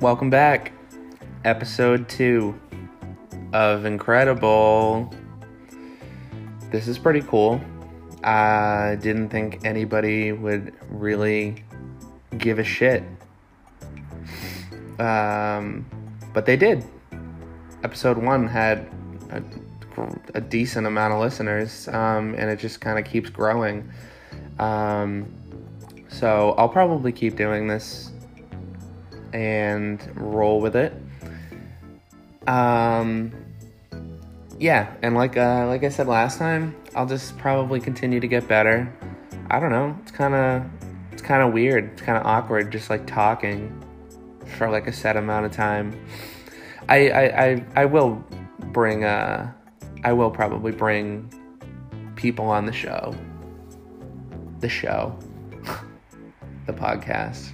Welcome back. Episode 2 of Incredible. This is pretty cool. I didn't think anybody would really give a shit. Um, but they did. Episode 1 had a, a decent amount of listeners, um, and it just kind of keeps growing. Um, so I'll probably keep doing this and roll with it. Um, yeah, and like uh, like I said last time, I'll just probably continue to get better. I don't know. It's kind of it's kind of weird. It's kind of awkward, just like talking for like a set amount of time. I I I, I will bring uh I will probably bring people on the show. The show. the podcast.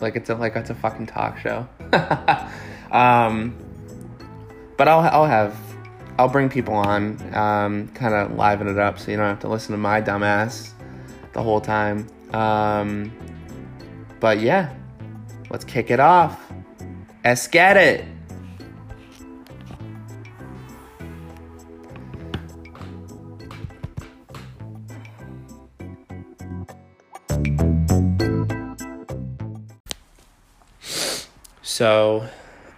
Like it's a, like it's a fucking talk show. um, but I'll I'll have I'll bring people on, um, kind of liven it up, so you don't have to listen to my dumbass the whole time. Um, but yeah, let's kick it off. Let's get it. So,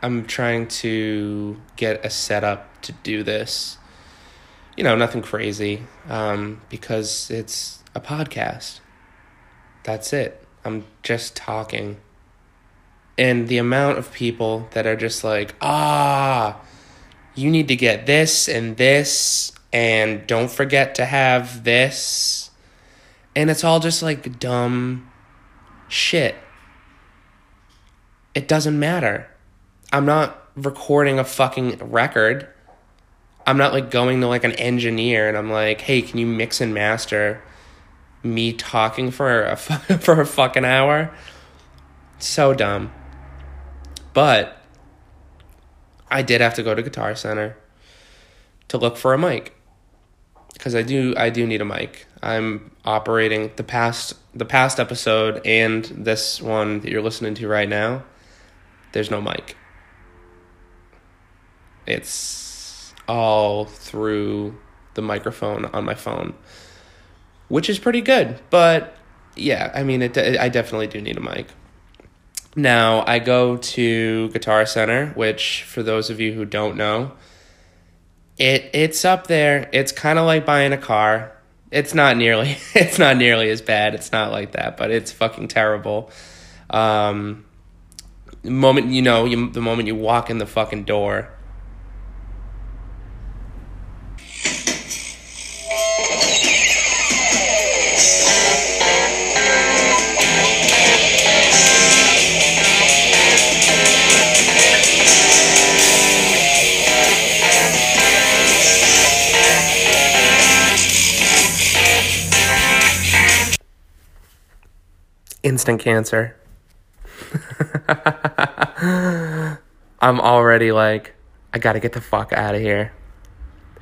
I'm trying to get a setup to do this. You know, nothing crazy, um, because it's a podcast. That's it. I'm just talking. And the amount of people that are just like, ah, you need to get this and this, and don't forget to have this. And it's all just like dumb shit. It doesn't matter. I'm not recording a fucking record. I'm not like going to like an engineer and I'm like, "Hey, can you mix and master me talking for a for a fucking hour?" So dumb. But I did have to go to Guitar Center to look for a mic because I do I do need a mic. I'm operating the past the past episode and this one that you're listening to right now. There's no mic. It's all through the microphone on my phone, which is pretty good. But yeah, I mean, it, I definitely do need a mic. Now, I go to Guitar Center, which, for those of you who don't know, it it's up there. It's kind of like buying a car. It's not nearly it's not nearly as bad. It's not like that, but it's fucking terrible. Um, the moment you know, you, the moment you walk in the fucking door, instant cancer. I'm already like, I gotta get the fuck out of here.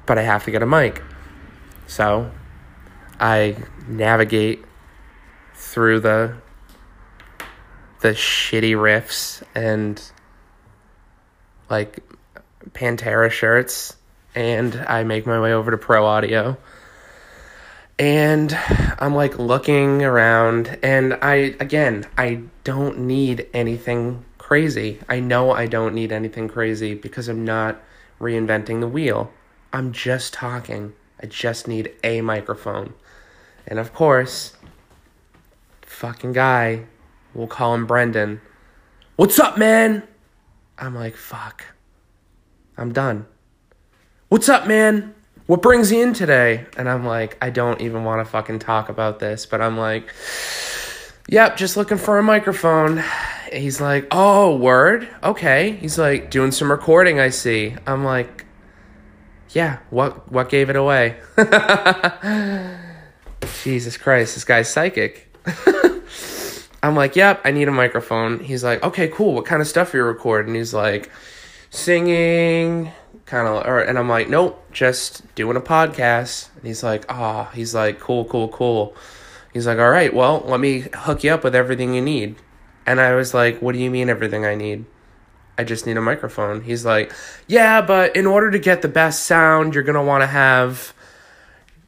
But I have to get a mic. So I navigate through the the shitty riffs and like Pantera shirts and I make my way over to Pro Audio and I'm like looking around, and I, again, I don't need anything crazy. I know I don't need anything crazy because I'm not reinventing the wheel. I'm just talking. I just need a microphone. And of course, fucking guy, we'll call him Brendan. What's up, man? I'm like, fuck. I'm done. What's up, man? What brings you in today? And I'm like, I don't even want to fucking talk about this, but I'm like, yep, just looking for a microphone. He's like, oh, word? Okay. He's like, doing some recording, I see. I'm like, yeah, what what gave it away? Jesus Christ, this guy's psychic. I'm like, yep, I need a microphone. He's like, okay, cool. What kind of stuff are you recording? He's like, singing, kind of, or, and I'm like, nope, just doing a podcast. And he's like, ah, oh. he's like, cool, cool, cool. He's like, all right, well, let me hook you up with everything you need. And I was like, What do you mean everything I need? I just need a microphone. He's like, Yeah, but in order to get the best sound, you're going to want to have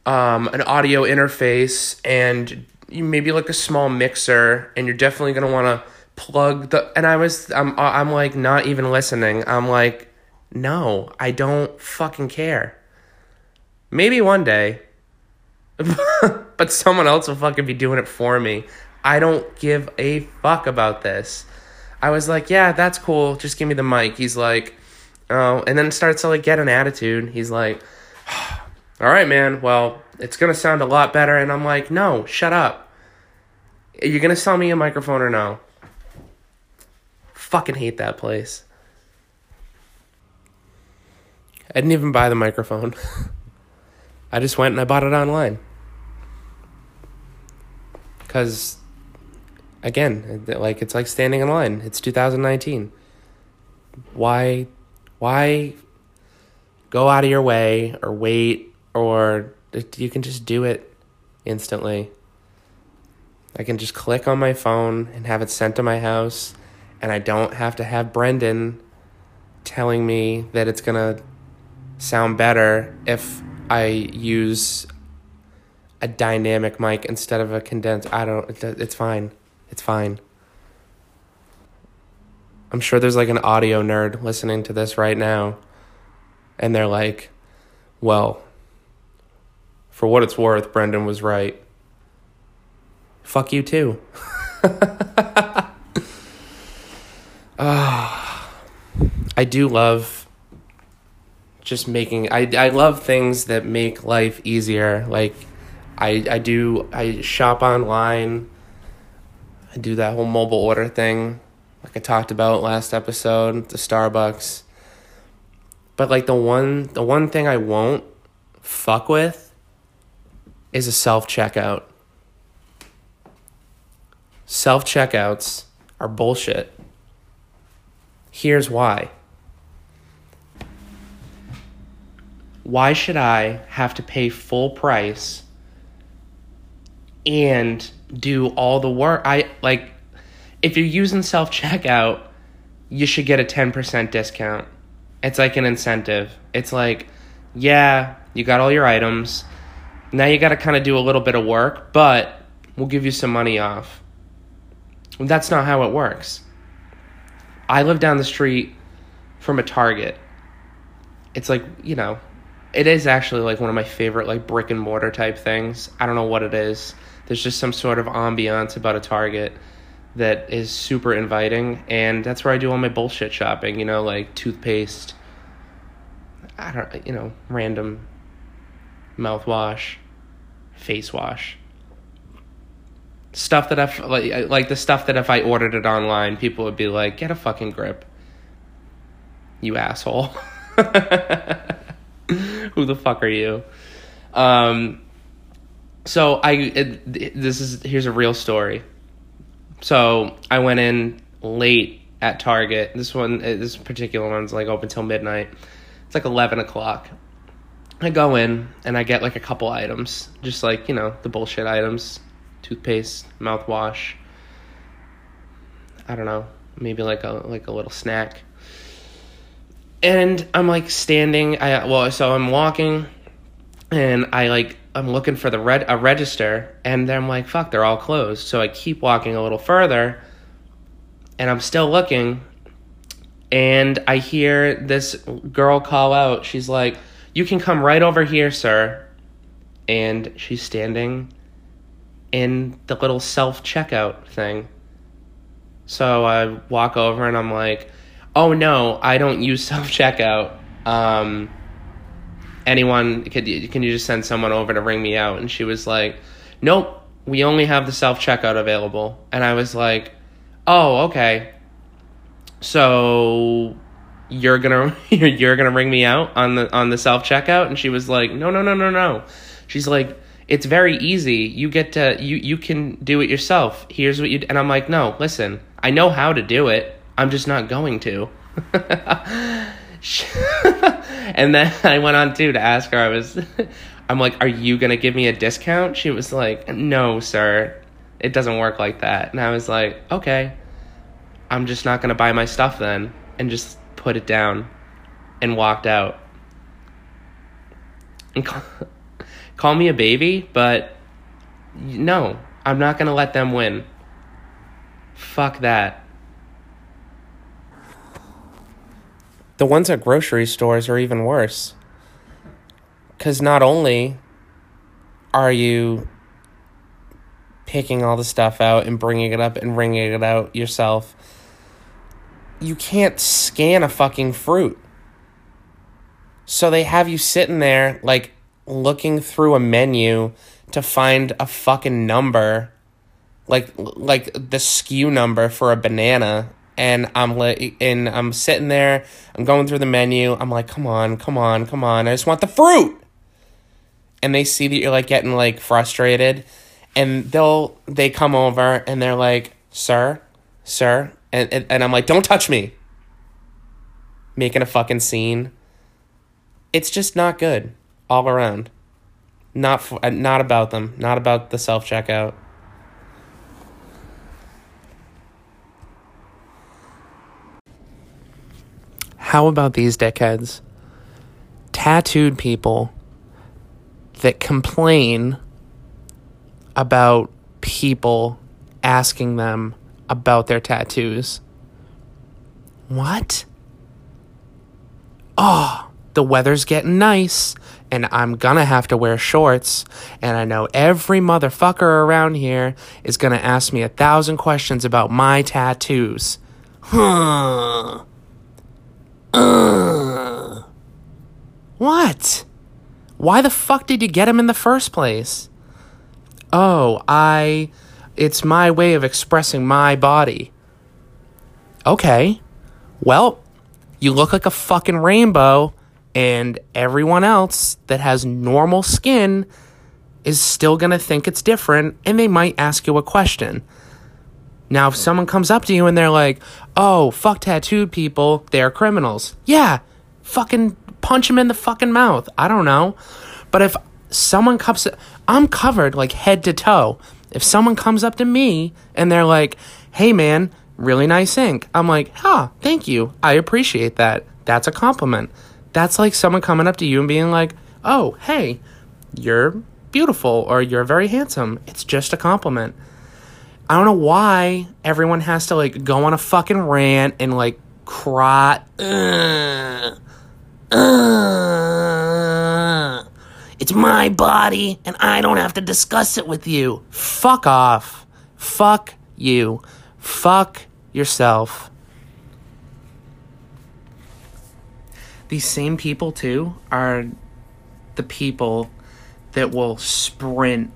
um, an audio interface and you maybe like a small mixer, and you're definitely going to want to plug the. And I was, I'm, I'm like, not even listening. I'm like, No, I don't fucking care. Maybe one day. but someone else will fucking be doing it for me. I don't give a fuck about this. I was like, yeah, that's cool. Just give me the mic. He's like, oh, and then starts to like get an attitude. He's like, all right, man. Well, it's gonna sound a lot better. And I'm like, no, shut up. Are You're gonna sell me a microphone or no? Fucking hate that place. I didn't even buy the microphone. I just went and I bought it online. Because, again, like it's like standing in line. It's 2019. Why, why go out of your way or wait or you can just do it instantly. I can just click on my phone and have it sent to my house, and I don't have to have Brendan telling me that it's gonna sound better if I use a dynamic mic instead of a condensed. I don't. It's fine. It's fine. I'm sure there's like an audio nerd listening to this right now, and they're like, "Well, for what it's worth, Brendan was right." Fuck you too. Ah, I do love just making I, I love things that make life easier like I I do I shop online. I do that whole mobile order thing, like I talked about last episode, the Starbucks. But like the one the one thing I won't fuck with is a self checkout. Self checkouts are bullshit. Here's why. Why should I have to pay full price and do all the work. I like if you're using self checkout, you should get a 10% discount. It's like an incentive. It's like, yeah, you got all your items. Now you got to kind of do a little bit of work, but we'll give you some money off. That's not how it works. I live down the street from a Target. It's like, you know, it is actually like one of my favorite like brick and mortar type things. I don't know what it is there's just some sort of ambiance about a Target that is super inviting, and that's where I do all my bullshit shopping. You know, like toothpaste. I don't, you know, random mouthwash, face wash. Stuff that I like, like the stuff that if I ordered it online, people would be like, "Get a fucking grip, you asshole." Who the fuck are you? Um, so I it, this is here's a real story. So I went in late at Target. This one, uh, this particular one's like open till midnight. It's like eleven o'clock. I go in and I get like a couple items, just like you know the bullshit items, toothpaste, mouthwash. I don't know, maybe like a like a little snack. And I'm like standing. I well, so I'm walking, and I like I'm looking for the red a register, and then I'm like, fuck, they're all closed. So I keep walking a little further, and I'm still looking, and I hear this girl call out. She's like, "You can come right over here, sir," and she's standing in the little self checkout thing. So I walk over and I'm like, "Oh no, I don't use self checkout." Um, anyone could you, can you just send someone over to ring me out? And she was like nope we only have the self checkout available. And i was like oh okay. So you're gonna you're gonna ring me out on the on the self checkout and she was like no no no no no. She's like it's very easy. You get to you you can do it yourself. Here's what you and i'm like no listen i know how to do it i'm just not going to and then I went on too to ask her. I was, I'm like, "Are you gonna give me a discount?" She was like, "No, sir, it doesn't work like that." And I was like, "Okay." I'm just not to buy my stuff then and just put it down and walked out. And call, call me a baby, but no, I'm not to let them win. Fuck that. The ones at grocery stores are even worse. Because not only are you picking all the stuff out and bringing it up and ringing it out yourself, you can't scan a fucking fruit. So they have you sitting there, like, looking through a menu to find a fucking number like like the SKU number for a banana and I'm like and I'm sitting there, I'm going through the menu, I'm like, come on, come on, come on, I just want the fruit. And they see that you're like getting like frustrated and they'll they come over and they're like, Sir, sir, and and, and I'm like, Don't touch me. Making a fucking scene. It's just not good all around. Not for, uh, not about them, not about the self checkout. How about these dickheads? Tattooed people that complain about people asking them about their tattoos. What? Oh, the weather's getting nice, and I'm gonna have to wear shorts, and I know every motherfucker around here is gonna ask me a thousand questions about my tattoos. Huh. Uh, what? Why the fuck did you get him in the first place? Oh, I. It's my way of expressing my body. Okay. Well, you look like a fucking rainbow, and everyone else that has normal skin is still gonna think it's different, and they might ask you a question. Now, if someone comes up to you and they're like, oh, fuck tattooed people, they're criminals. Yeah, fucking punch them in the fucking mouth. I don't know. But if someone comes, I'm covered like head to toe. If someone comes up to me and they're like, hey man, really nice ink, I'm like, huh, thank you. I appreciate that. That's a compliment. That's like someone coming up to you and being like, oh, hey, you're beautiful or you're very handsome. It's just a compliment. I don't know why everyone has to like go on a fucking rant and like cry. Uh, uh, it's my body and I don't have to discuss it with you. Fuck off. Fuck you. Fuck yourself. These same people, too, are the people that will sprint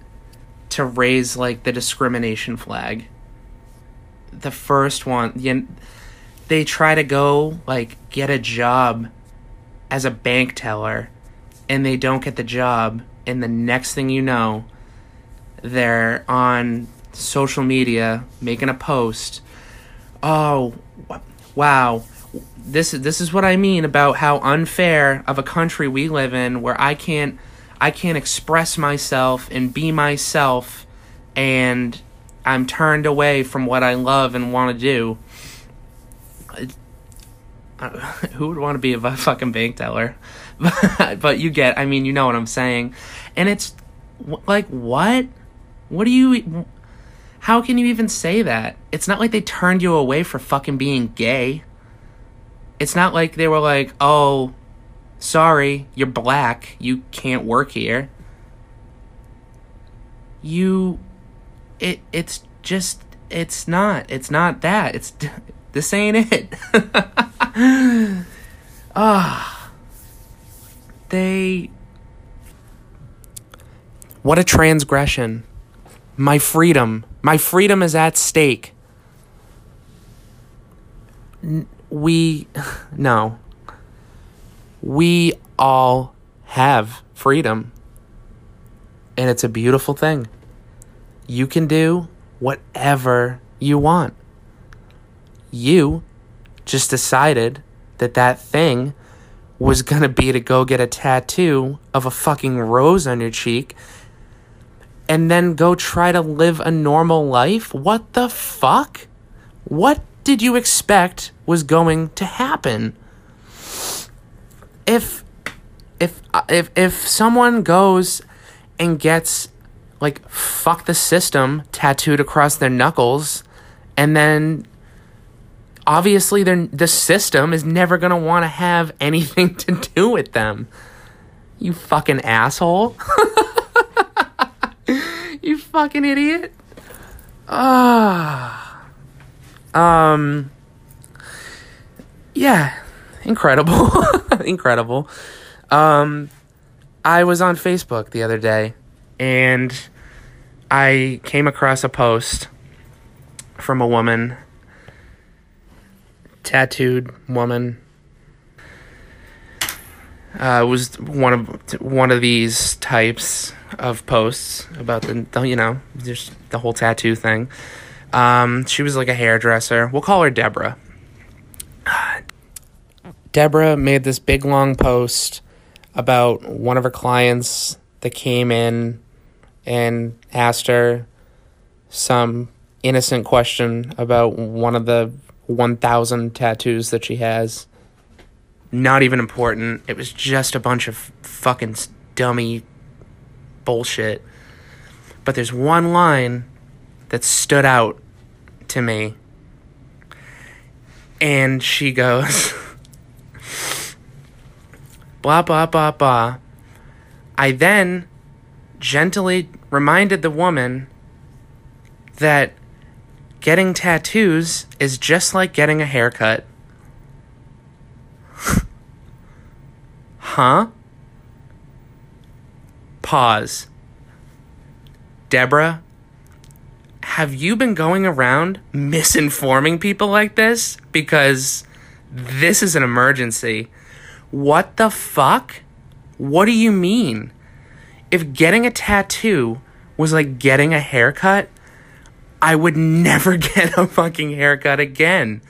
to raise like the discrimination flag. The first one, you, they try to go like get a job as a bank teller and they don't get the job and the next thing you know they're on social media making a post oh wow this is this is what I mean about how unfair of a country we live in where I can't I can't express myself and be myself, and I'm turned away from what I love and want to do. who would want to be a fucking bank teller? but you get, I mean, you know what I'm saying. And it's like, what? What do you. How can you even say that? It's not like they turned you away for fucking being gay. It's not like they were like, oh, sorry, you're black, you can't work here. You it it's just it's not it's not that. It's this ain't it. Ah. they What a transgression. My freedom. My freedom is at stake. we no we all have freedom. And it's a beautiful thing. You can do whatever you want. You just decided that that thing was going to be to go get a tattoo of a fucking rose on your cheek and then go try to live a normal life? What the fuck? What did you expect was going to happen? If if if if someone goes and gets like fuck the system tattooed across their knuckles and then obviously they're, the system is never going to want to have anything to do with them. You fucking asshole. you fucking idiot. Ah. um Yeah, incredible. incredible. Um I was on Facebook the other day and I came across a post from a woman tattooed woman. Uh, was one of one of these types of posts about the, the you know just the whole tattoo thing. Um, she was like a hairdresser. We'll call her Deborah. Deborah made this big long post about one of her clients that came in and asked her some innocent question about one of the 1,000 tattoos that she has. Not even important. It was just a bunch of fucking dummy bullshit. But there's one line that stood out to me. And she goes, blah, blah, blah, blah. I then gently reminded the woman that getting tattoos is just like getting a haircut. huh? Pause. Deborah, have you been going around misinforming people like this? Because this is an emergency. What the fuck? What do you mean? If getting a tattoo was like getting a haircut, I would never get a fucking haircut again.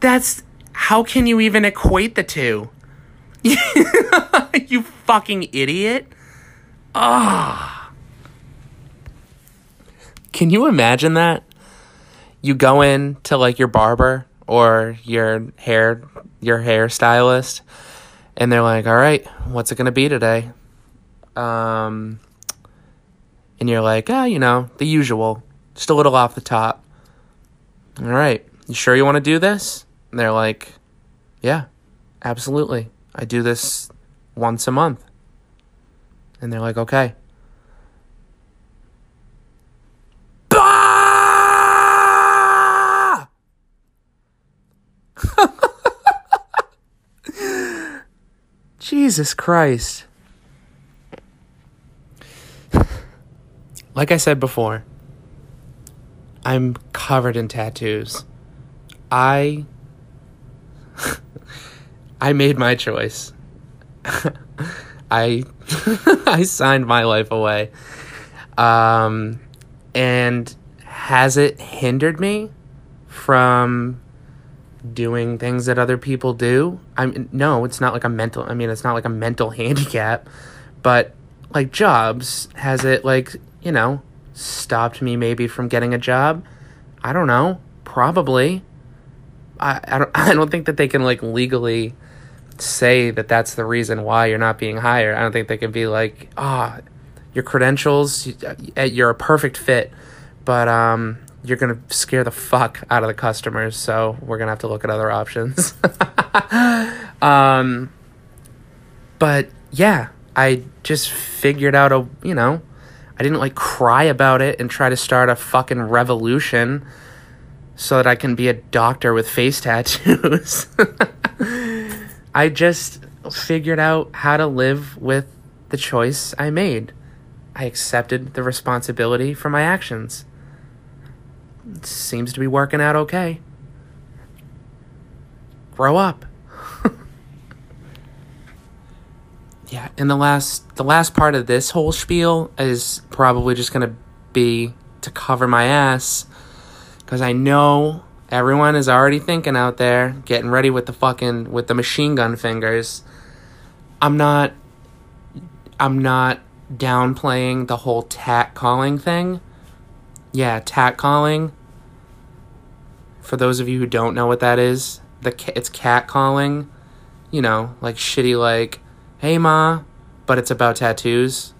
That's how can you even equate the two? you fucking idiot. Ah. Can you imagine that? You go in to like your barber or your hair your hairstylist and they're like, "All right, what's it to be today?" Um and you're like, "Ah, you know, the usual." Just a little off the top. All right, you sure you want to do this? And they're like, yeah, absolutely. I do this once a month. And they're like, okay. Jesus Christ. Like I said before, I'm covered in tattoos. I I made my choice. I I signed my life away. Um and has it hindered me from doing things that other people do? I mean no, it's not like a mental I mean it's not like a mental handicap, but like jobs has it like, you know, stopped me maybe from getting a job? I don't know. Probably. I, I don't I don't think that they can like legally say that that's the reason why you're not being hired. I don't think they can be like, "Ah, oh, your credentials, you're a perfect fit, but um you're to scare the fuck out of the customers, so we're to have to look at other options." um but yeah, I just figured out a, you know, I didn't like cry about it and try to start a fucking revolution so that I can be a doctor with face tattoos. I just figured out how to live with the choice I made. I accepted the responsibility for my actions. It seems to be working out okay. Grow up. yeah, and the last the last part of this whole spiel is probably just gonna be to cover my ass because I know everyone is already thinking out there, getting ready with the fucking with the machine gun fingers. I'm not I'm not downplaying the whole tat calling thing. Yeah, tat calling. For those of you who don't know what that is, the it's cat calling, you know, like shitty like, "Hey ma," but it's about tattoos.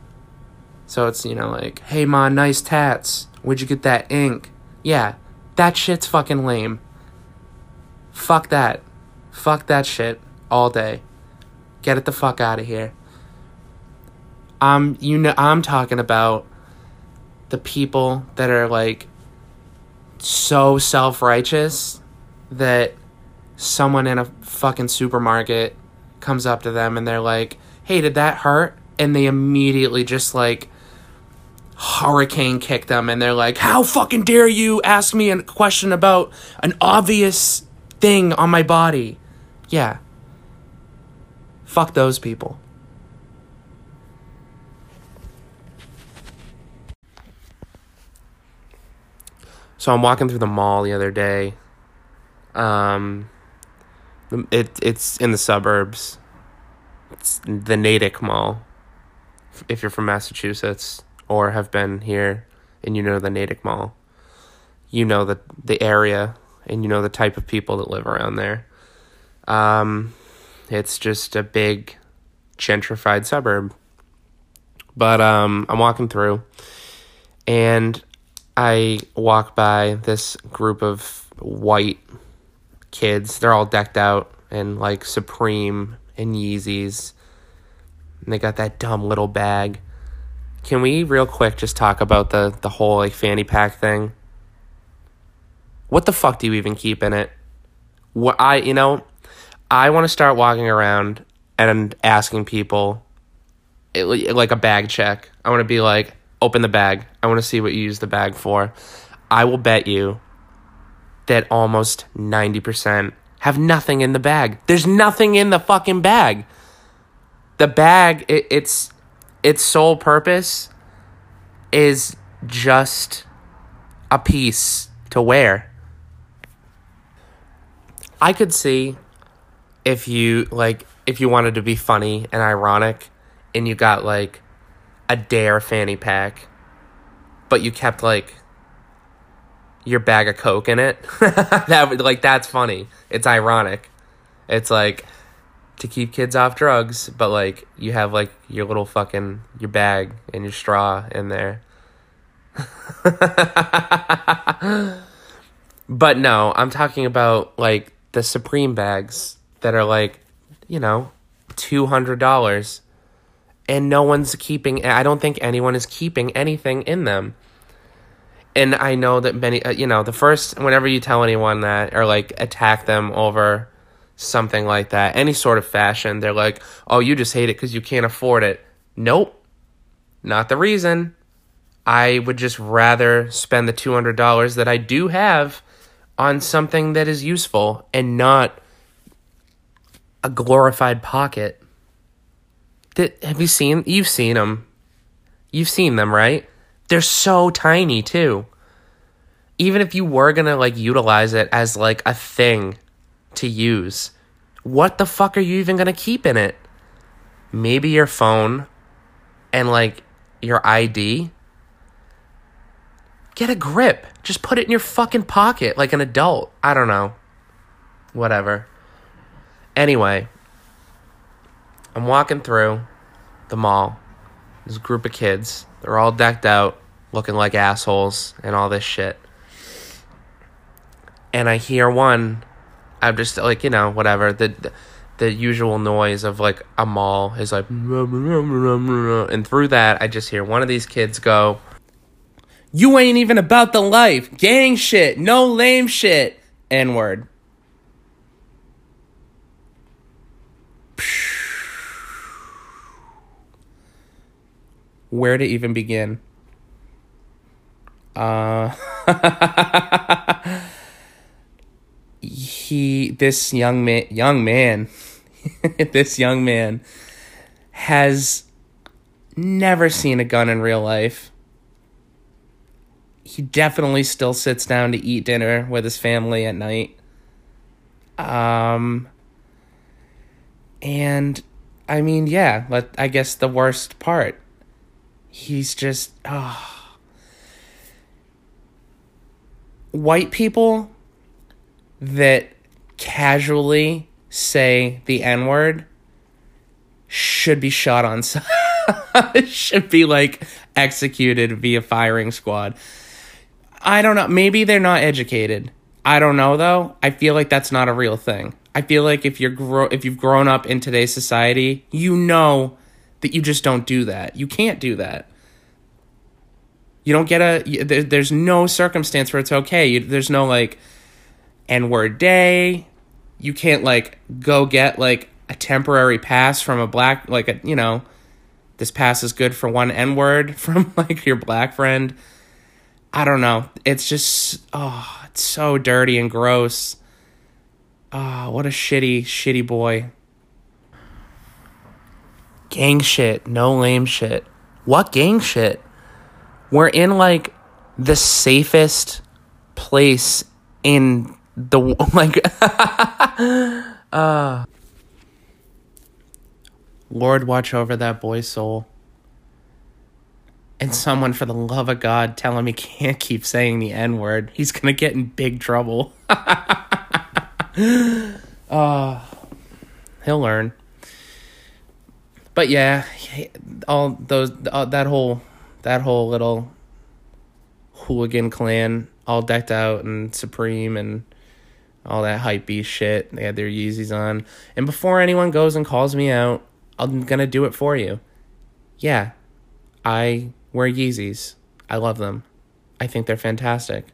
So it's, you know, like, "Hey ma, nice tats. Where'd you get that ink?" Yeah, that shit's fucking lame. Fuck that. Fuck that shit all day. Get it the fuck out of here. Um, you know, I'm talking about the people that are like so self righteous that someone in a fucking supermarket comes up to them and they're like, hey, did that hurt? And they immediately just like hurricane kick them and they're like, how fucking dare you ask me a question about an obvious thing on my body? Yeah. Fuck those people. So I'm walking through the mall the other day. Um, it it's in the suburbs. It's the Natick Mall. If you're from Massachusetts or have been here and you know the Natick Mall, you know the the area and you know the type of people that live around there. Um, it's just a big gentrified suburb. But um, I'm walking through, and I walk by this group of white kids. They're all decked out in like Supreme and Yeezys. And they got that dumb little bag. Can we real quick just talk about the the whole like fanny pack thing? What the fuck do you even keep in it? What I you know, I want to start walking around and asking people it, like a bag check. I want to be like, open the bag. I want to see what you use the bag for. I will bet you that almost 90% have nothing in the bag. There's nothing in the fucking bag. The bag, it, its its sole purpose is just a piece to wear. I could see if you like if you wanted to be funny and ironic and you got like a D.A.R.E. fanny pack but you kept like your bag of coke in it? That would like that's funny. It's ironic. It's like to keep kids off drugs but like you have like your little fucking your bag and your straw in there. But no i'm talking about like the supreme bags that are like you know $200 and no one's keeping i don't think anyone is keeping anything in them. And i know that many uh, you know the first whenever you tell anyone that or like attack them over something like that any sort of fashion they're like oh you just hate it because you can't afford it. Nope. Not the reason. I would just rather spend the $200 that i do have on something that is useful and not a glorified pocket that have you seen? You've seen them. You've seen them, right? They're so tiny too. Even if you were gonna like utilize it as like a thing to use, what the fuck are you even gonna keep in it? Maybe your phone and like your ID. Get a grip. Just put it in your fucking pocket like an adult. I don't know. Whatever. Anyway, I'm walking through the mall. There's a group of kids. They're all decked out, looking like assholes and all this shit. And I hear one. I'm just like, you know, whatever. The, the, the usual noise of like a mall is like, and through that, I just hear one of these kids go, You ain't even about the life. Gang shit. No lame shit. N word. Where to even begin. Uh, he, this young man, young man, this young man has never seen a gun in real life. He definitely still sits down to eat dinner with his family at night. Um, and I mean, yeah, but I guess the worst part he's just oh. white people that casually say the N word should be shot on should be like executed via firing squad. I don't know. Maybe they're not educated. I don't know though. I feel like that's not a real thing. I feel like if you're gro- if you've grown up in today's society, you know that you just don't do that. You can't do that. You don't get a. There, there's no circumstance where it's okay. You, there's no like N word day. You can't like go get like a temporary pass from a black like a you know this pass is good for one N word from like your black friend. I don't know. It's just oh, it's so dirty and gross. Oh, what a shitty, shitty boy. Gang shit, no lame shit. What gang shit? We're in like the safest place in the like uh Lord watch over that boy's soul. And someone for the love of God tell him he can't keep saying the N-word. He's gonna get in big trouble. uh he'll learn. But yeah, all those all, that whole that whole little hooligan clan all decked out and supreme and all that hype beast shit. They had their Yeezys on. And before anyone goes and calls me out, I'm gonna do it for you. Yeah, I wear Yeezys. I love them. I think they're fantastic.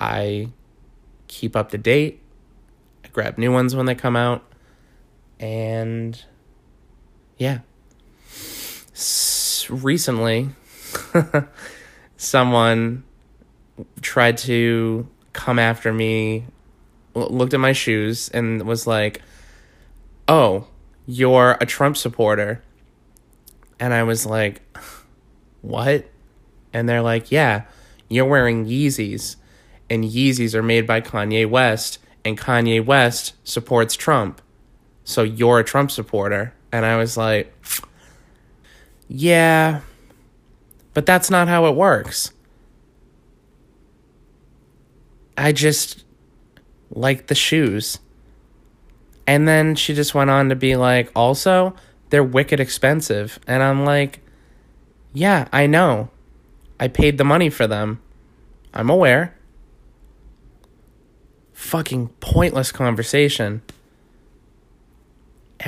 I keep up to date. I grab new ones when they come out. And yeah. S- recently, someone tried to come after me, looked at my shoes, and was like, Oh, you're a Trump supporter. And I was like, What? And they're like, Yeah, you're wearing Yeezys. And Yeezys are made by Kanye West. And Kanye West supports Trump. So you're a Trump supporter. And I was like, Yeah, but that's not how it works. I just like the shoes. And then she just went on to be like, also, they're wicked expensive. And I'm like, yeah, I know. I paid the money for them. I'm aware. Fucking pointless conversation.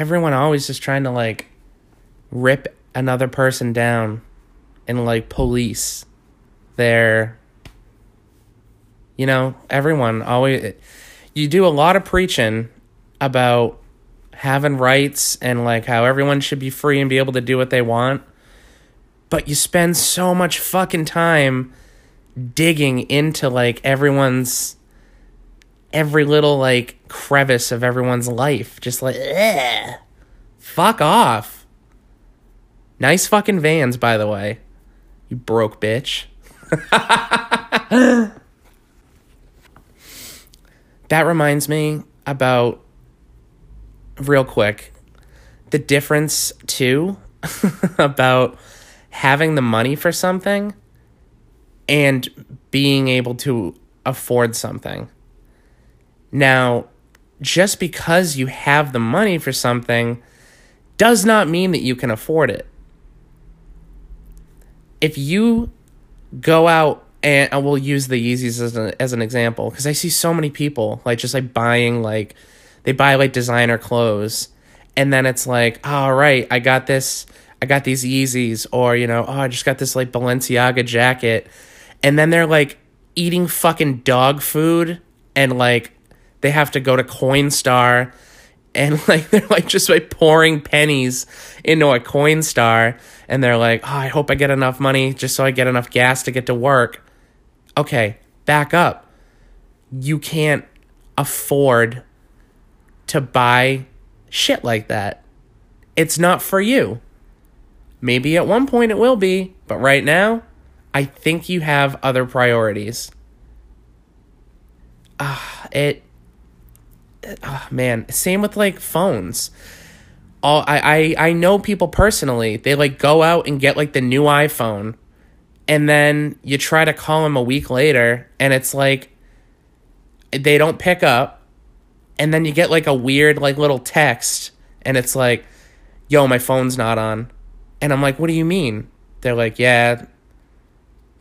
Everyone always just trying to like rip another person down and like police their you know, everyone always you do a lot of preaching about having rights and like how everyone should be free and be able to do what they want. But you spend so much fucking time digging into like everyone's every little like crevice of everyone's life. Just like, Ugh. fuck off. Nice fucking vans, by the way. You broke bitch. that reminds me about real quick the difference too about having the money for something and being able to afford something. Now, just because you have the money for something does not mean that you can afford it. If you go out and I will use the Yeezys as an, as an example because I see so many people like just like buying like they buy like designer clothes and then it's like ah, all right I got this I got these Yeezys or you know oh I just got this like Balenciaga jacket and then they're like eating fucking dog food and like they have to go to Coinstar and like they're like just like pouring pennies into a Coinstar and they're like oh I hope I get enough money just so I get enough gas to get to work okay, back up. You can't afford to buy shit like that. It's not for you. Maybe at one point it will be, but right now, I think you have other priorities. Ah, uh, it. Oh, man, same with like phones. All I, I I know people personally. They like go out and get like the new iPhone and then you try to call them a week later and it's like they don't pick up and then you get like a weird like little text and it's like yo my phone's not on and i'm like what do you mean they're like yeah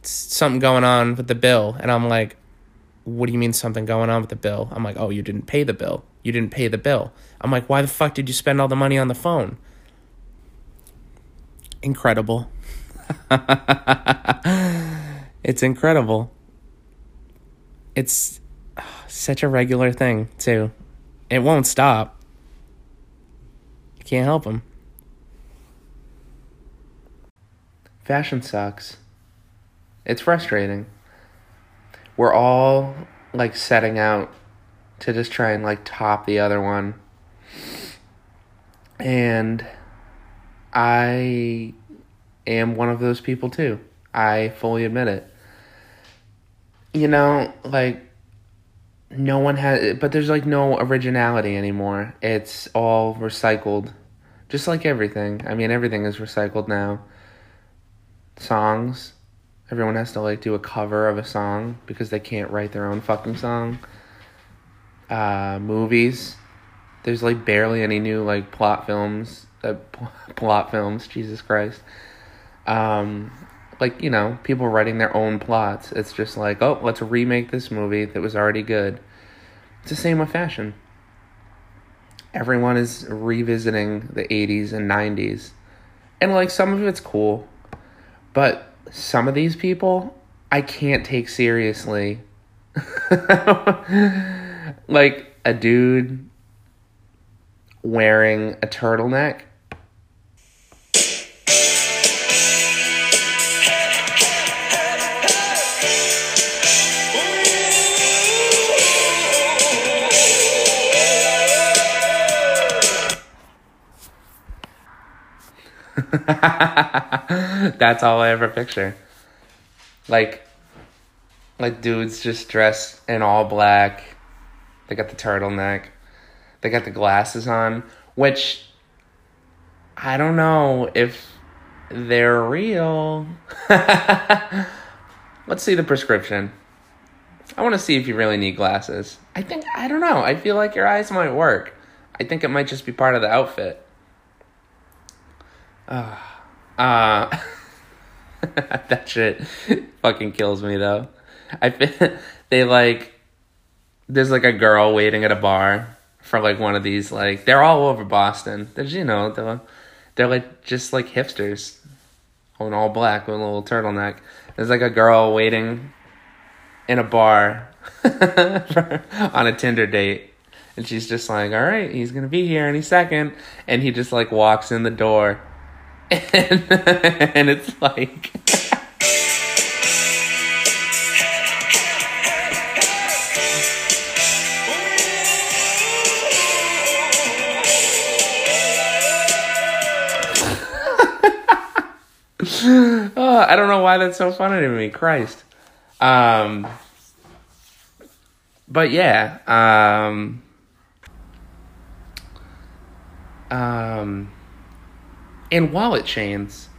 something going on with the bill and i'm like what do you mean something going on with the bill i'm like oh you didn't pay the bill you didn't pay the bill i'm like why the fuck did you spend all the money on the phone incredible it's incredible it's such a regular thing too. It won't stop. You can't help them. Fashion sucks. It's frustrating. We're all like setting out to just try and like top the other one. And I am one of those people too. I fully admit it. You know, like no one has but there's like no originality anymore it's all recycled just like everything i mean everything is recycled now songs everyone has to like do a cover of a song because they can't write their own fucking song. Uh movies. There's like barely any new like plot films uh, plot films jesus christ. Um like you know people writing their own plots. It's just like oh let's remake this movie that was already good. It's the same with fashion. Everyone is revisiting the 80s and 90s and like some of it's cool but some of these people i can't take seriously. Like a dude wearing a turtleneck That's all I ever picture. Like, like dudes just dressed in all black. They got the turtleneck. They got the glasses on, which I don't know if they're real. Let's see the prescription. I want to see if you really need glasses. I think, I don't know. I feel like your eyes might work. I think it might just be part of the outfit. Uh, uh that shit fucking kills me though. I they like there's like a girl waiting at a bar for like one of these like they're all over Boston. There's you know they're, they're like just like hipsters, in all black with a little turtleneck. There's like a girl waiting in a bar on a Tinder date, and she's just like, "All right, he's gonna be here any second. and he just like walks in the door and, and it's like oh, I don't know why that's so funny to me. Christ. Um, but yeah. Um, um, and wallet chains.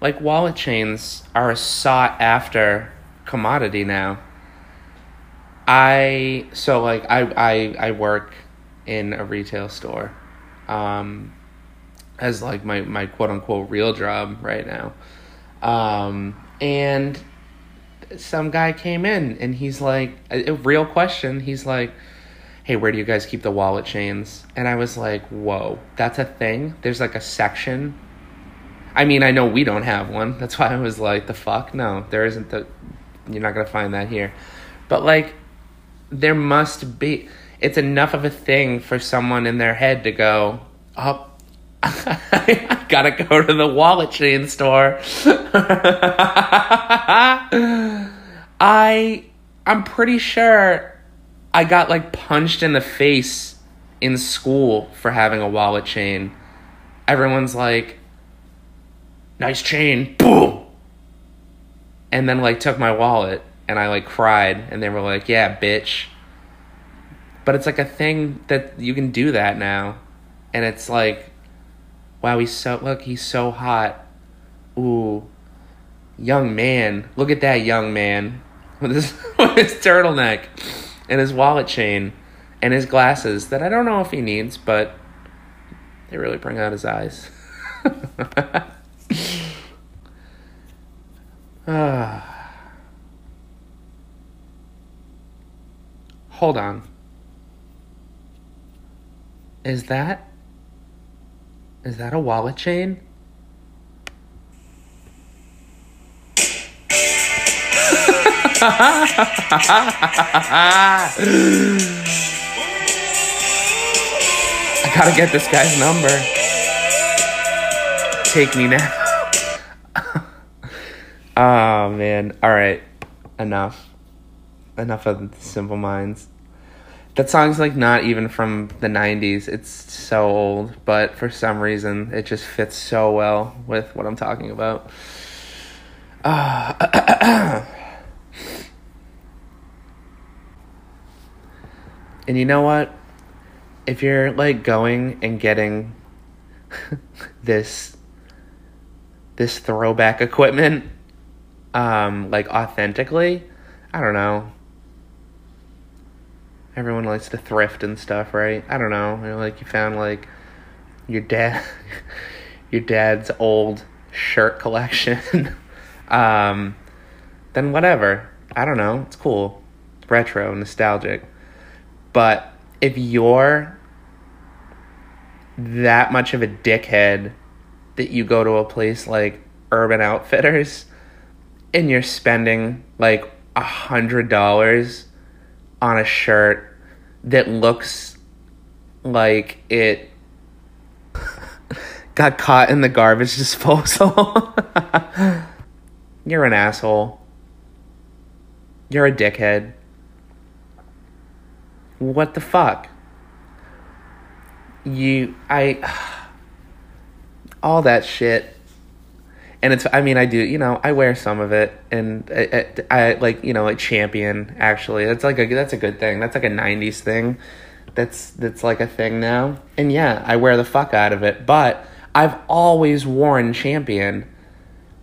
Like wallet chains are a sought after commodity now. I so like I I I work in a retail store. Um as like my my quote unquote real job right now. Um and some guy came in and he's like a, a real question. He's like hey, where do you guys keep the wallet chains? And I was like, whoa, that's a thing? There's like a section. I mean, I know we don't have one. That's why I was like, the fuck? No, there isn't the. You're not going to find that here. But like, there must be. It's enough of a thing for someone in their head to go, oh, I gotta go to the wallet chain store. I I'm pretty sure I got like punched in the face in school for having a wallet chain. Everyone's like, nice chain, boom. And then like took my wallet and I like cried and they were like, yeah, bitch. But it's like a thing that you can do that now. And it's like, wow, he's so, look, he's so hot. Ooh, young man. Look at that young man with his, with his turtleneck and his wallet chain and his glasses that I don't know if he needs, but they really bring out his eyes. ah. Hold on. Is that is that a wallet chain? I gotta get this guy's number. Take me now. oh man. Alright. Enough. Enough of the Simple Minds. That song's like not even from the 90s. It's so old, but for some reason it just fits so well with what I'm talking about. Uh, and you know what? If you're like going and getting this this throwback equipment um like authentically, I don't know everyone likes to thrift and stuff, right? I don't know. You know, like you found like your dad your dad's old shirt collection. um then whatever. I don't know. It's cool. Retro, nostalgic. But if you're that much of a dickhead that you go to a place like Urban Outfitters and you're spending like a hundred dollars on a shirt that looks like it got caught in the garbage disposal. You're an asshole. You're a dickhead. What the fuck? You, I, all that shit. And it's i mean i do you know i wear some of it and I, I, I, like you know like champion actually. That's like a that's a good thing. That's like a 90s thing. That's that's like a thing now. And yeah i wear the fuck out of it. But i've always worn champion.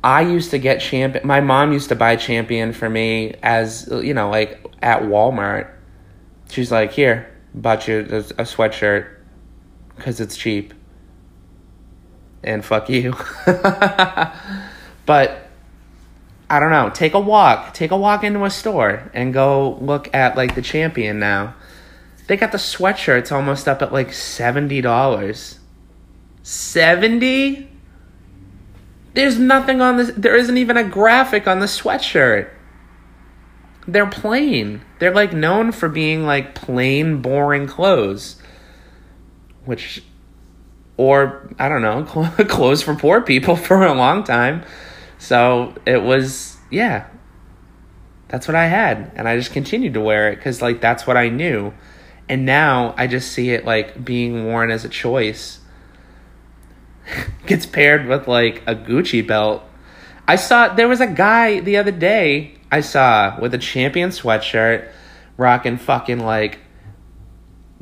I used to get champion my mom used to buy champion for me as you know like at walmart she's like here bought you a, a sweatshirt because it's cheap and fuck you. but I don't know. Take a walk. Take a walk into a store and go look at like the champion now. They got the sweatshirts almost up at like seventy dollars. Seventy? There's nothing on this. There isn't even a graphic on the sweatshirt. They're plain. They're like known for being like plain, boring clothes. Which or I don't know, clothes for poor people for a long time. So it was, yeah, that's what I had. And I just continued to wear it because, like, that's what I knew. And now I just see it, like, being worn as a choice. Gets paired with, like, a Gucci belt. I saw, there was a guy the other day I saw with a champion sweatshirt, rocking fucking, like,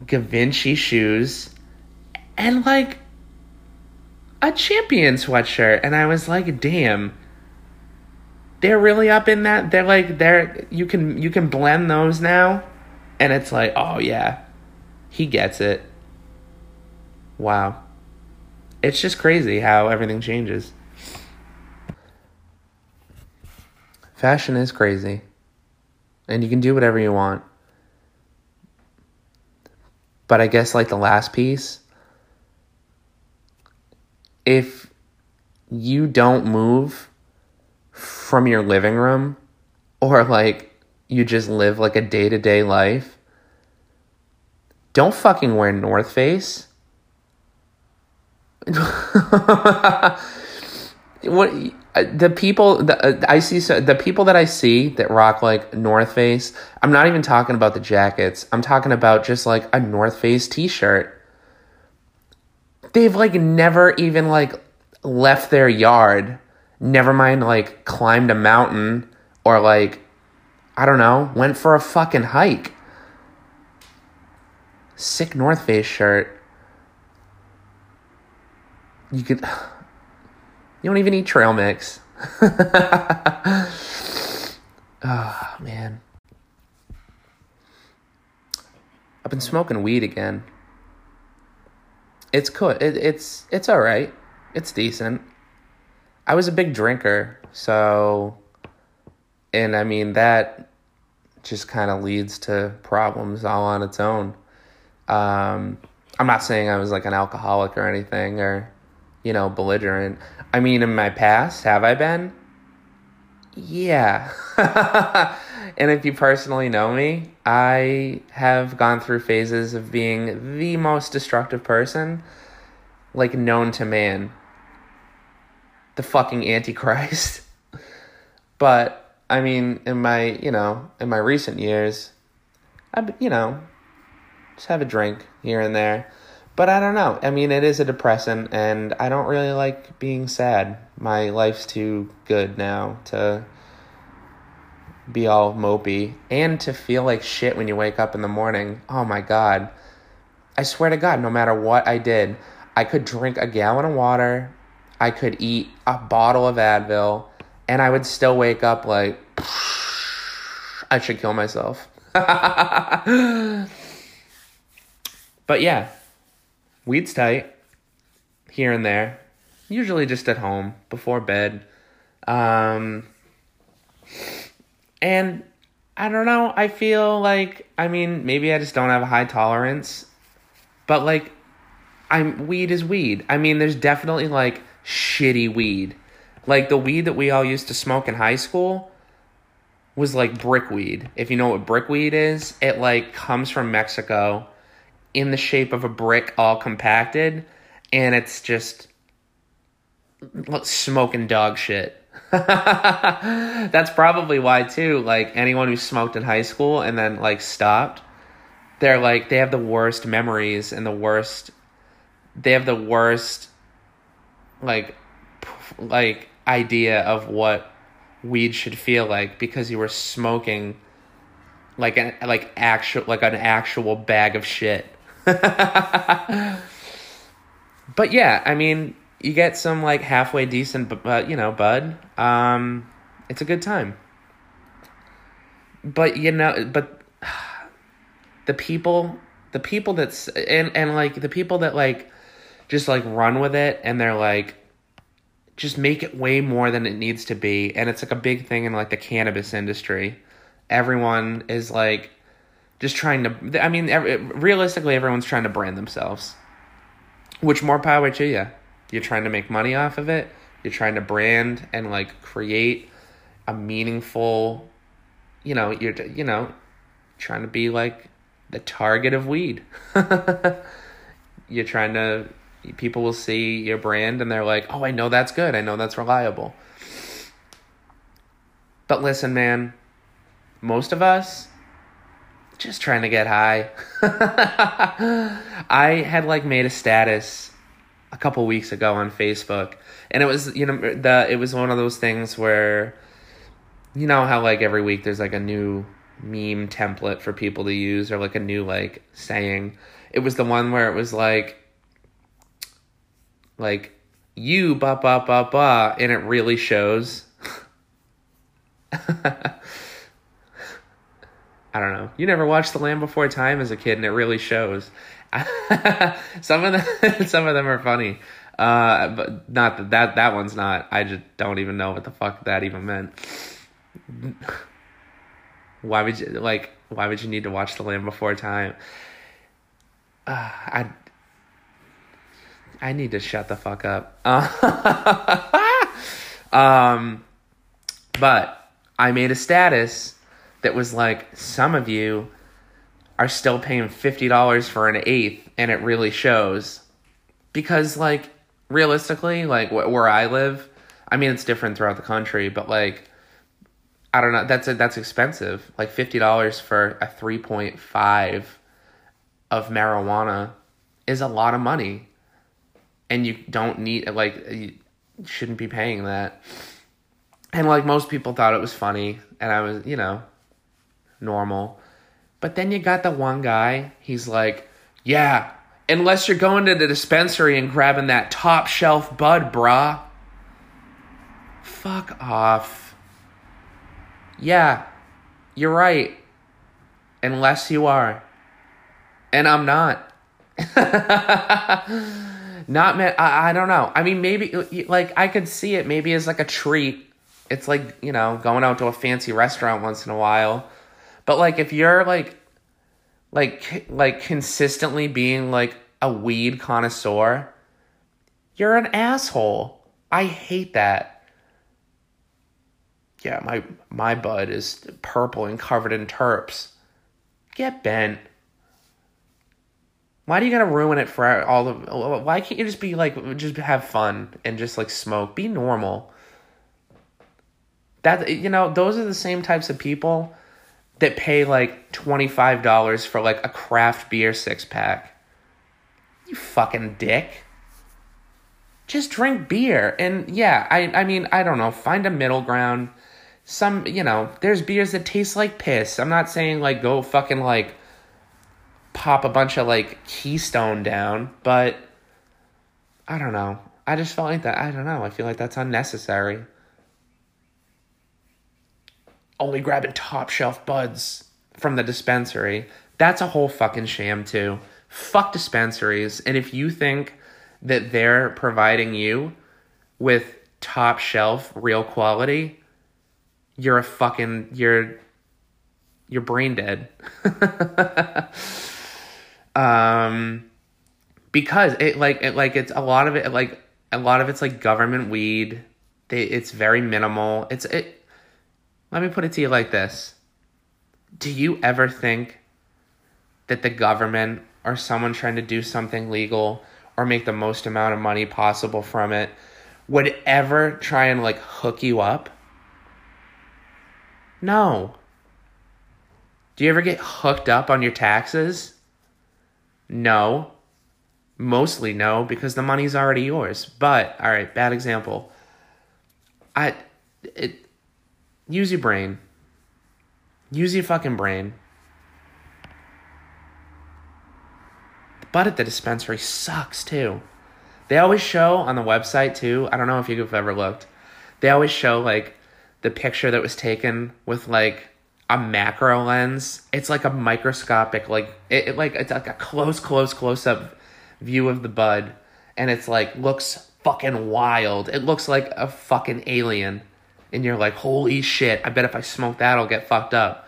Givenchy shoes. And, like, a champion sweatshirt and I was like, damn. They're really up in that. They're like they're you can you can blend those now and it's like, oh yeah. He gets it. Wow. It's just crazy how everything changes. Fashion is crazy. And you can do whatever you want. But I guess like the last piece if you don't move from your living room or like you just live like a day to day life, don't fucking wear North Face. what the people the, uh, I see so, the people that I see that rock like North Face. I'm not even talking about the jackets. I'm talking about just like a North Face t-shirt they've like never even like left their yard, never mind like climbed a mountain or like I don't know, went for a fucking hike. Sick North Face shirt. You could You don't even eat trail mix. oh man. I've been smoking weed again. It's cool. It, it's it's all right. It's decent. I was a big drinker, so and I mean that just kind of leads to problems all on its own. Um, I'm not saying I was like an alcoholic or anything or you know belligerent. I mean, in my past, have I been? Yeah. and if you personally know me, I have gone through phases of being the most destructive person, like known to man. The fucking Antichrist. but, I mean, in my, you know, in my recent years, I, you know, just have a drink here and there. But I don't know. I mean, it is a depressant, and I don't really like being sad. My life's too good now to be all mopey and to feel like shit when you wake up in the morning. Oh my God. I swear to God, no matter what I did, I could drink a gallon of water, I could eat a bottle of Advil, and I would still wake up like, I should kill myself. but yeah, weed's tight here and there, usually just at home before bed. Um, and I don't know, I feel like, I mean, maybe I just don't have a high tolerance, but like, I'm weed is weed. I mean, there's definitely like shitty weed. Like the weed that we all used to smoke in high school was like brickweed. If you know what brickweed is, it like comes from Mexico in the shape of a brick all compacted and it's just smoking dog shit. That's probably why too. Like anyone who smoked in high school and then like stopped, they're like they have the worst memories and the worst. They have the worst, like, like idea of what weed should feel like because you were smoking, like an like actual like an actual bag of shit. but yeah, I mean, you get some like halfway decent, but you know, bud. Um, it's a good time. But you know, but the people, the people that's and and like the people that like just like run with it, and they're like just make it way more than it needs to be, and it's like a big thing in like the cannabis industry. Everyone is like just trying to. I mean, realistically, everyone's trying to brand themselves. Which more power to you? You're trying to make money off of it. You're trying to brand and like create a meaningful, you know, you're you know, trying to be like the target of weed. you're trying to people will see your brand and they're like, "Oh, I know that's good. I know that's reliable." But listen, man, most of us just trying to get high. I had like made a status a couple weeks ago on Facebook, and it was you know the it was one of those things where you know how like every week there's like a new meme template for people to use or like a new like saying. It was the one where it was like like you ba ba ba ba and it really shows. I don't know. You never watched The Land Before Time as a kid, and it really shows. some of them, some of them are funny, uh, but not that, that that one's not. I just don't even know what the fuck that even meant. Why would you like? Why would you need to watch The Land Before Time? Uh, I I need to shut the fuck up. um, but I made a status that was like some of you are still paying $50 for an eighth and it really shows. Because like realistically like wh- where i live i mean it's different throughout the country but like i don't know that's a, that's expensive. Like $50 for a 3.5 of marijuana is a lot of money. And you don't need like you shouldn't be paying that. And like most people thought it was funny and i was you know normal. But then you got the one guy, he's like, yeah, unless you're going to the dispensary and grabbing that top shelf bud, brah. Fuck off. Yeah, you're right. Unless you are. And I'm not. not meant, I, I don't know. I mean, maybe, like, I could see it maybe as like a treat. It's like, you know, going out to a fancy restaurant once in a while. But, like, if you're like, like, like consistently being like a weed connoisseur, you're an asshole. I hate that. Yeah, my my bud is purple and covered in terps. Get bent. Why do you gotta ruin it for all the? Why can't you just be like, just have fun and just like smoke? Be normal. That you know, those are the same types of people that pay like twenty five dollars for like a craft beer six pack. You fucking dick. Just drink beer, and yeah, I I mean I don't know. Find a middle ground. Some you know, there's beers that taste like piss. I'm not saying like go fucking like pop a bunch of like Keystone down, but I don't know. I just felt like that. I don't know. I feel like that's unnecessary. Only grabbing top shelf buds from the dispensary. That's a whole fucking sham, too. Fuck dispensaries. And if you think that they're providing you with top shelf real quality, you're a fucking you're you're brain dead. um because it like it like it's a lot of it like a lot of it's like government weed. They, it's very minimal. It's it let me put it to you like this. Do you ever think that the government or someone trying to do something legal or make the most amount of money possible from it would ever try and like hook you up? No. Do you ever get hooked up on your taxes? No. Mostly no, because the money's already yours. But, all right, bad example. I, it, use your brain. Use your fucking brain. The bud at the dispensary sucks too. They always show on the website too. I don't know if you've ever looked. They always show like the picture that was taken with like a macro lens. It's like a microscopic, like it, it, like it's like a close, close, close up view of the bud, and it's like looks fucking wild. It looks like a fucking alien, and you're like, holy shit! I bet if I smoke that, I'll get fucked up.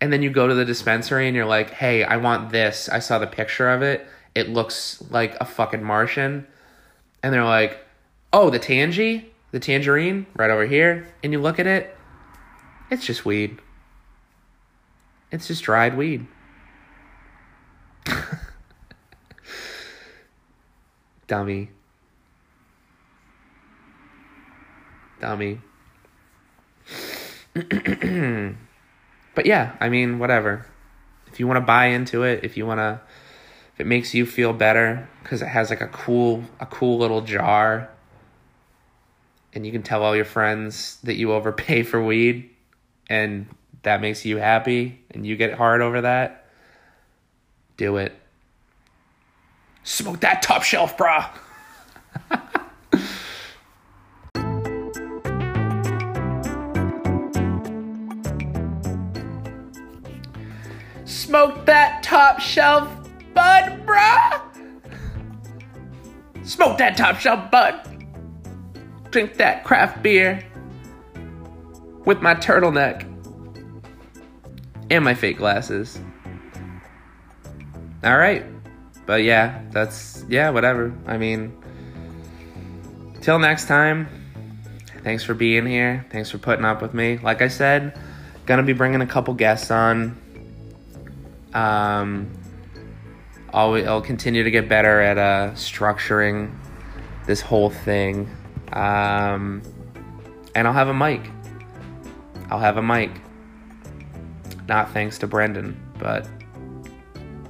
And then you go to the dispensary and you're like, hey, I want this. I saw the picture of it. It looks like a fucking Martian, and they're like, oh, the tangy, the tangerine, right over here, and you look at it. It's just weed. It's just dried weed. Dummy. Dummy. but yeah, I mean, whatever. If you want to buy into it, if you want to if it makes you feel better cuz it has like a cool a cool little jar and you can tell all your friends that you overpay for weed and that makes you happy and you get hard over that, do it. Smoke that top shelf, brah. Smoke that top shelf bud, brah. Smoke that top shelf bud. Drink that craft beer with my turtleneck and my fake glasses. All right. But yeah, that's yeah, whatever. I mean, till next time. Thanks for being here. Thanks for putting up with me. Like I said, gonna be bringing a couple guests on. Um, I'll, I'll continue to get better at uh, structuring this whole thing. Um, and I'll have a mic. I'll have a mic. Not thanks to Brendan, but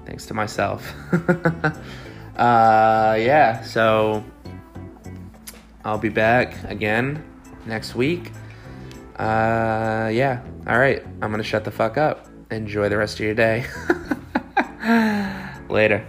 thanks to myself. uh, yeah, so I'll be back again next week. Uh, yeah, all right. I'm to shut the fuck up. Enjoy the rest of your day. Later.